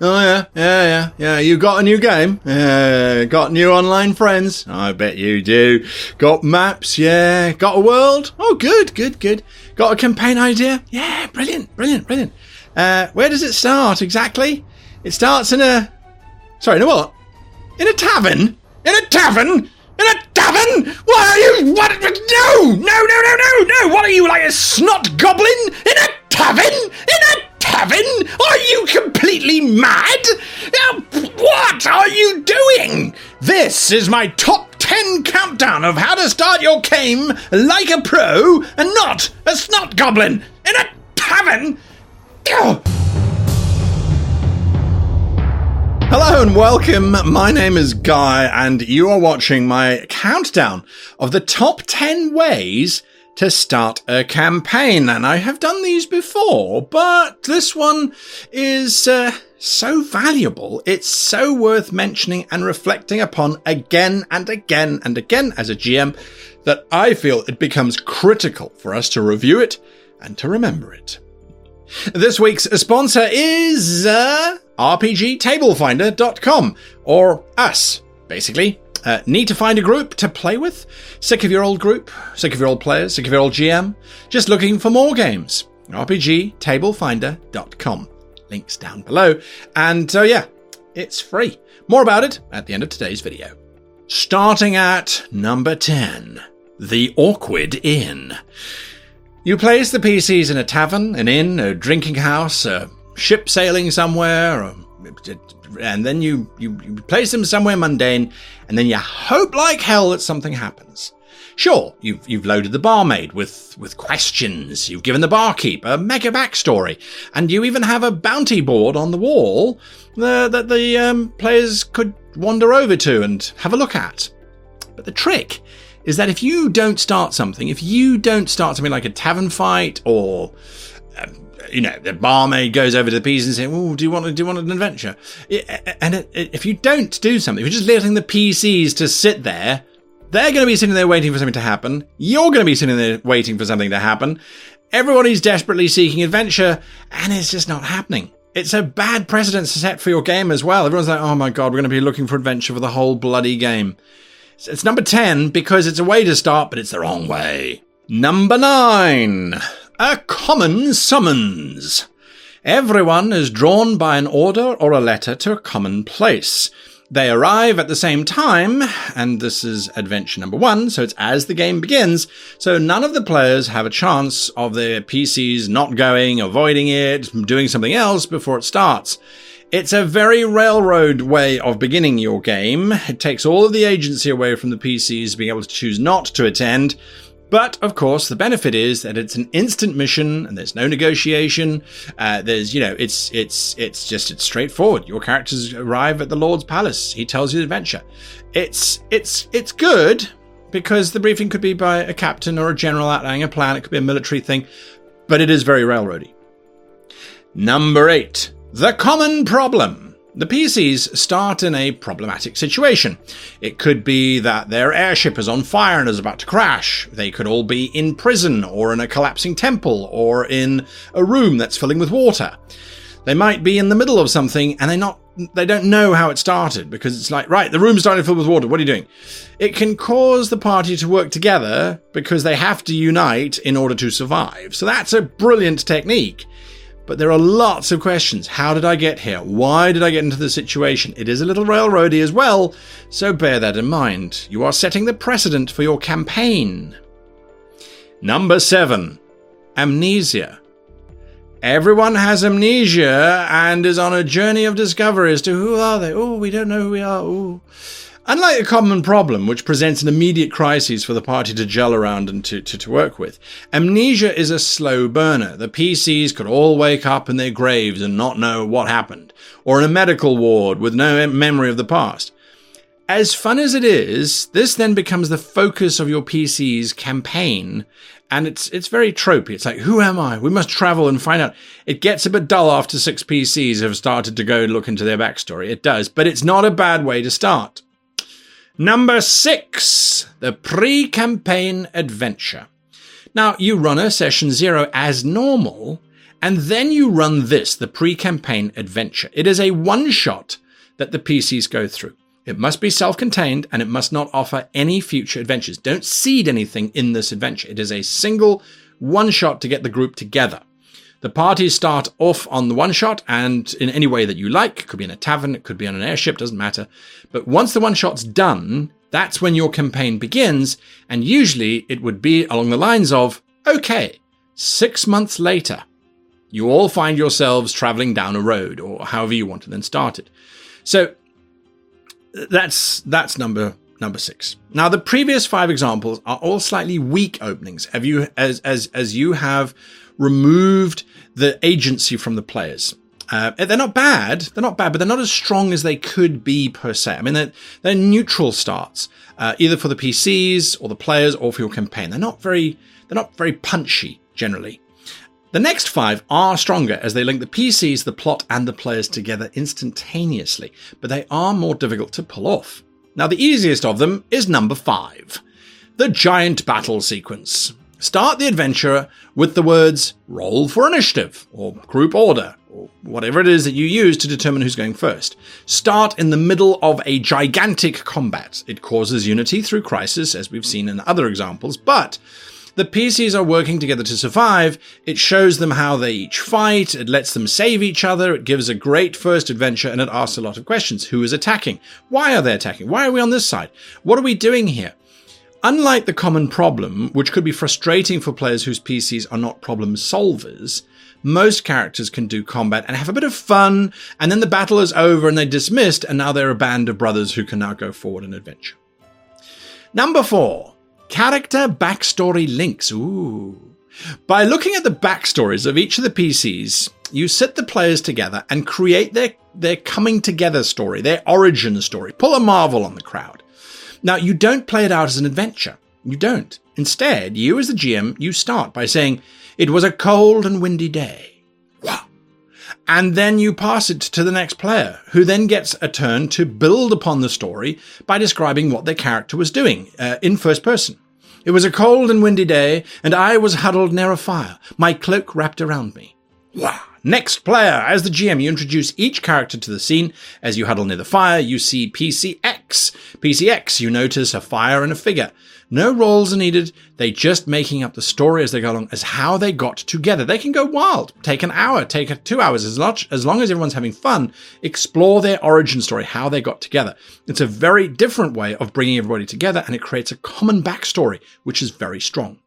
Oh yeah, yeah, yeah, yeah. You got a new game? Yeah. Got new online friends? I bet you do. Got maps? Yeah. Got a world? Oh, good, good, good. Got a campaign idea? Yeah, brilliant, brilliant, brilliant. Uh, where does it start exactly? It starts in a. Sorry, in a what? In a tavern? In a tavern? In a tavern? What are you? What? No! No! No! No! No! No! What are you like a snot goblin in mad? What are you doing? This is my top 10 countdown of how to start your game like a pro and not a snot goblin in a tavern. Hello and welcome. My name is Guy, and you are watching my countdown of the top 10 ways to start a campaign. And I have done these before, but this one is uh, so valuable. It's so worth mentioning and reflecting upon again and again and again as a GM that I feel it becomes critical for us to review it and to remember it. This week's sponsor is uh, RPGTableFinder.com, or us, basically. Uh, need to find a group to play with? Sick of your old group? Sick of your old players? Sick of your old GM? Just looking for more games? RPGTableFinder.com. Links down below. And so, yeah, it's free. More about it at the end of today's video. Starting at number 10 The Awkward Inn. You place the PCs in a tavern, an inn, a drinking house, a ship sailing somewhere, and then you, you, you place them somewhere mundane, and then you hope like hell that something happens. Sure, you've, you've loaded the barmaid with, with questions, you've given the barkeep a mega backstory, and you even have a bounty board on the wall uh, that the um, players could wander over to and have a look at. But the trick is that if you don't start something, if you don't start something like a tavern fight or um, you know, the barmaid goes over to the PCs and says, "Oh, do you want to do you want an adventure?" And if you don't do something, if you're just letting the PCs to sit there, they're going to be sitting there waiting for something to happen. You're going to be sitting there waiting for something to happen. Everybody's desperately seeking adventure, and it's just not happening. It's a bad precedent to set for your game as well. Everyone's like, "Oh my god, we're going to be looking for adventure for the whole bloody game." It's number 10 because it's a way to start, but it's the wrong way. Number 9. A common summons. Everyone is drawn by an order or a letter to a common place. They arrive at the same time, and this is adventure number one, so it's as the game begins, so none of the players have a chance of their PCs not going, avoiding it, doing something else before it starts. It's a very railroad way of beginning your game. It takes all of the agency away from the PCs being able to choose not to attend. But of course, the benefit is that it's an instant mission and there's no negotiation. Uh, there's, you know, it's it's it's just it's straightforward. Your characters arrive at the Lord's palace. He tells you the adventure. It's it's it's good because the briefing could be by a captain or a general outlining a plan. It could be a military thing, but it is very railroady. Number eight, the common problem. The PCs start in a problematic situation. It could be that their airship is on fire and is about to crash. They could all be in prison or in a collapsing temple or in a room that's filling with water. They might be in the middle of something and they not they don't know how it started because it's like, right, the room's starting to fill with water. What are you doing? It can cause the party to work together because they have to unite in order to survive. So that's a brilliant technique. But there are lots of questions. How did I get here? Why did I get into this situation? It is a little railroady as well, so bear that in mind. You are setting the precedent for your campaign. Number seven, amnesia. Everyone has amnesia and is on a journey of discovery as to who are they? Oh, we don't know who we are. Ooh. Unlike a common problem, which presents an immediate crisis for the party to gel around and to, to, to work with, amnesia is a slow burner. The PCs could all wake up in their graves and not know what happened, or in a medical ward with no memory of the past. As fun as it is, this then becomes the focus of your PC's campaign, and it's it's very tropey. It's like, who am I? We must travel and find out. It gets a bit dull after six PCs have started to go look into their backstory. It does, but it's not a bad way to start. Number six, the pre-campaign adventure. Now, you run a session zero as normal, And then you run this, the pre-campaign adventure. It is a one shot that the PCs go through. It must be self-contained and it must not offer any future adventures. Don't seed anything in this adventure. It is a single one shot to get the group together. The parties start off on the one shot and in any way that you like. It could be in a tavern, it could be on an airship, doesn't matter. But once the one shot's done, that's when your campaign begins. And usually it would be along the lines of, okay, six months later, you all find yourselves traveling down a road or however you want to then start it. So that's, that's number number six. Now, the previous five examples are all slightly weak openings. Have you, as, as, as you have removed the agency from the players. Uh, they're not bad. They're not bad, but they're not as strong as they could be per se. I mean, they're, they're neutral starts, uh, either for the PCs or the players or for your campaign. They're not very, they're not very punchy generally. The next five are stronger as they link the PCs, the plot, and the players together instantaneously, but they are more difficult to pull off. Now, the easiest of them is number five. The giant battle sequence. Start the adventure with the words roll for initiative or group order or whatever it is that you use to determine who's going first. Start in the middle of a gigantic combat. It causes unity through crisis, as we've seen in other examples, but the PCs are working together to survive. It shows them how they each fight. It lets them save each other. It gives a great first adventure and it asks a lot of questions. Who is attacking? Why are they attacking? Why are we on this side? What are we doing here? Unlike the common problem, which could be frustrating for players whose PCs are not problem solvers, most characters can do combat and have a bit of fun, and then the battle is over and they're dismissed, and now they're a band of brothers who can now go forward in adventure. Number four, character backstory links. Ooh. By looking at the backstories of each of the PCs, you sit the players together and create their, their coming together story, their origin story. Pull a Marvel on the crowd. Now, you don't play it out as an adventure. You don't. Instead, you as the GM, you start by saying, it was a cold and windy day. And then you pass it to the next player, who then gets a turn to build upon the story by describing what their character was doing uh, in first person. It was a cold and windy day, and I was huddled near a fire, my cloak wrapped around me. Wow. Next player. As the GM, you introduce each character to the scene. As you huddle near the fire, you see PCX. PCX, you notice a fire and a figure. No rolls are needed. They just making up the story as they go along as how they got together. They can go wild. Take an hour, take two hours, as long, as long as everyone's having fun. Explore their origin story, how they got together. It's a very different way of bringing everybody together and it creates a common backstory, which is very strong.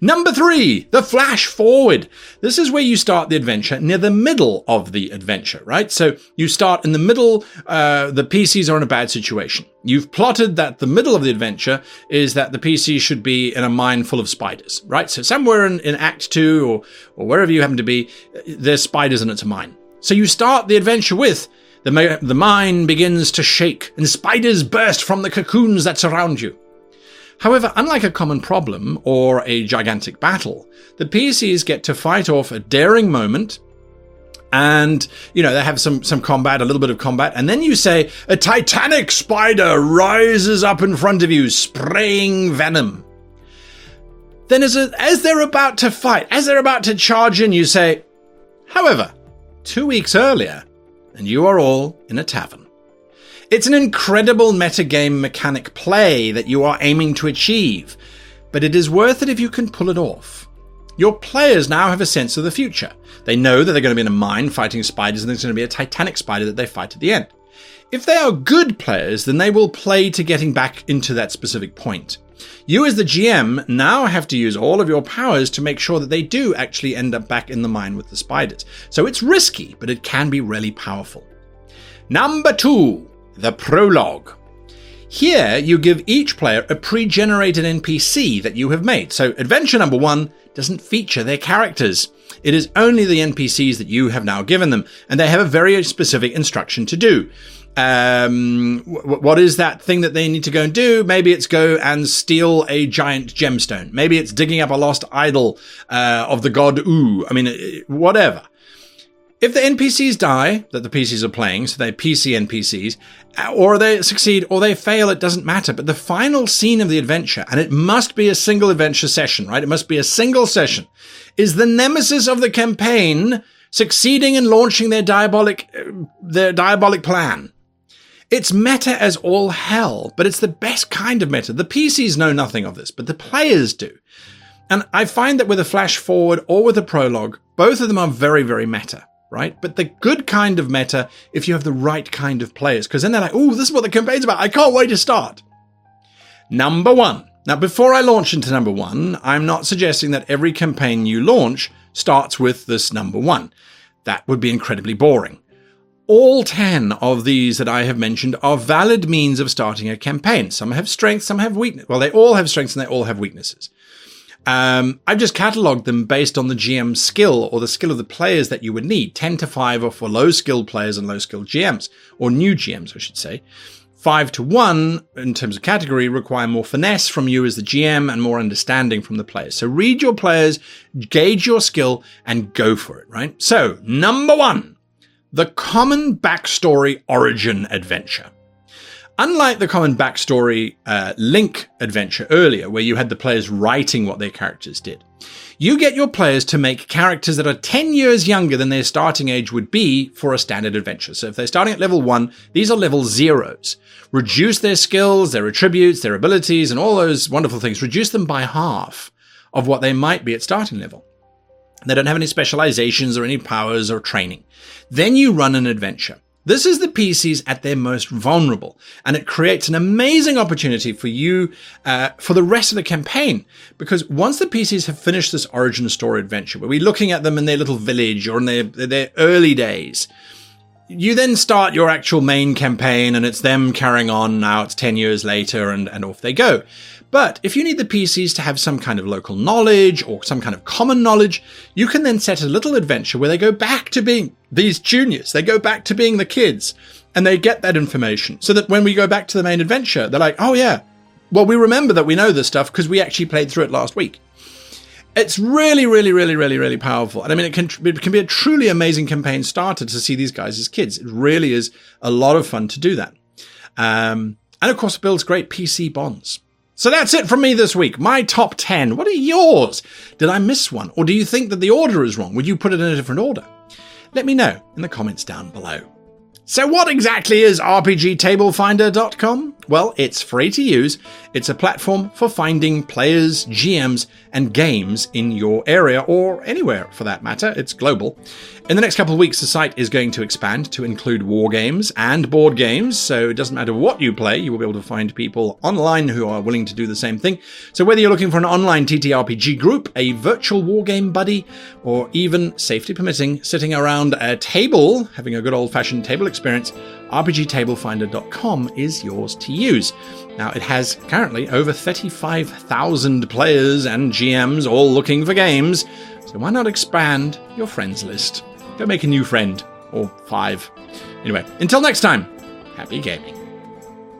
Number three, the flash forward. This is where you start the adventure near the middle of the adventure, right? So you start in the middle, uh, the PCs are in a bad situation. You've plotted that the middle of the adventure is that the PC should be in a mine full of spiders, right? So somewhere in, in Act Two or, or wherever you happen to be, there's spiders and it's a mine. So you start the adventure with the, the mine begins to shake and spiders burst from the cocoons that surround you. However, unlike a common problem or a gigantic battle, the PCs get to fight off a daring moment and you know they have some some combat a little bit of combat and then you say a titanic spider rises up in front of you spraying venom. Then as, a, as they're about to fight as they're about to charge in you say however two weeks earlier and you are all in a tavern it's an incredible metagame mechanic play that you are aiming to achieve, but it is worth it if you can pull it off. Your players now have a sense of the future. They know that they're going to be in a mine fighting spiders and there's going to be a titanic spider that they fight at the end. If they are good players, then they will play to getting back into that specific point. You as the GM now have to use all of your powers to make sure that they do actually end up back in the mine with the spiders. So it's risky, but it can be really powerful. Number two, the prologue. Here, you give each player a pre generated NPC that you have made. So, adventure number one doesn't feature their characters. It is only the NPCs that you have now given them, and they have a very specific instruction to do. Um, w- what is that thing that they need to go and do? Maybe it's go and steal a giant gemstone. Maybe it's digging up a lost idol uh, of the god U. I mean, whatever If the NPCs die that the PCs are playing, so they're PC NPCs, uh, or they succeed or they fail, it doesn't matter. But the final scene of the adventure, and it must be a single adventure session, right? It must be a single session, is the nemesis of the campaign succeeding in launching their diabolic, uh, their diabolic plan. It's meta as all hell, but it's the best kind of meta. The PCs know nothing of this, but the players do. And I find that with a flash forward or with a prologue, both of them are very, very meta right? But the good kind of meta if you have the right kind of players, because then they're like, oh, this is what the campaign's about. I can't wait to start. Number one. Now, before I launch into number one, I'm not suggesting that every campaign you launch starts with this number one. That would be incredibly boring. All 10 of these that I have mentioned are valid means of starting a campaign. Some have strengths, some have weakness. Well, they all have strengths and they all have weaknesses. Um, I've just cataloged them based on the GM skill or the skill of the players that you would need. 10 to 5 are for low skilled players and low skilled GMs, or new GMs, I should say. 5 to 1, in terms of category, require more finesse from you as the GM and more understanding from the players. So read your players, gauge your skill, and go for it, right? So, number one, the common backstory origin adventure. Unlike the common backstory uh, Link adventure earlier, where you had the players writing what their characters did, you get your players to make characters that are 10 years younger than their starting age would be for a standard adventure. So if they're starting at level 1, these are level zeros. Reduce their skills, their attributes, their abilities, and all those wonderful things. Reduce them by half of what they might be at starting level. They don't have any specializations or any powers or training. Then you run an adventure. This is the PCs at their most vulnerable, and it creates an amazing opportunity for you uh, for the rest of the campaign. Because once the PCs have finished this origin story adventure, where we're looking at them in their little village or in their their early days, you then start your actual main campaign, and it's them carrying on. Now it's ten years later, and and off they go. But if you need the PCs to have some kind of local knowledge or some kind of common knowledge, you can then set a little adventure where they go back to being these juniors. They go back to being the kids and they get that information so that when we go back to the main adventure, they're like, oh yeah, well, we remember that we know this stuff because we actually played through it last week. It's really, really, really, really, really powerful. And I mean, it can, it can be a truly amazing campaign starter to see these guys as kids. It really is a lot of fun to do that. Um, and of course, it builds great PC bonds. So that's it from me this week. My top 10. What are yours? Did I miss one? Or do you think that the order is wrong? Would you put it in a different order? Let me know in the comments down below. So, what exactly is RPGTableFinder.com? Well, it's free to use. It's a platform for finding players, GMs, and games in your area or anywhere for that matter. It's global. In the next couple of weeks, the site is going to expand to include war games and board games. So it doesn't matter what you play, you will be able to find people online who are willing to do the same thing. So whether you're looking for an online TTRPG group, a virtual war game buddy, or even, safety permitting, sitting around a table, having a good old fashioned table experience, RPGTableFinder.com is yours to use. Now, it has currently over 35,000 players and GMs all looking for games, so why not expand your friends list? Go make a new friend, or five. Anyway, until next time, happy gaming.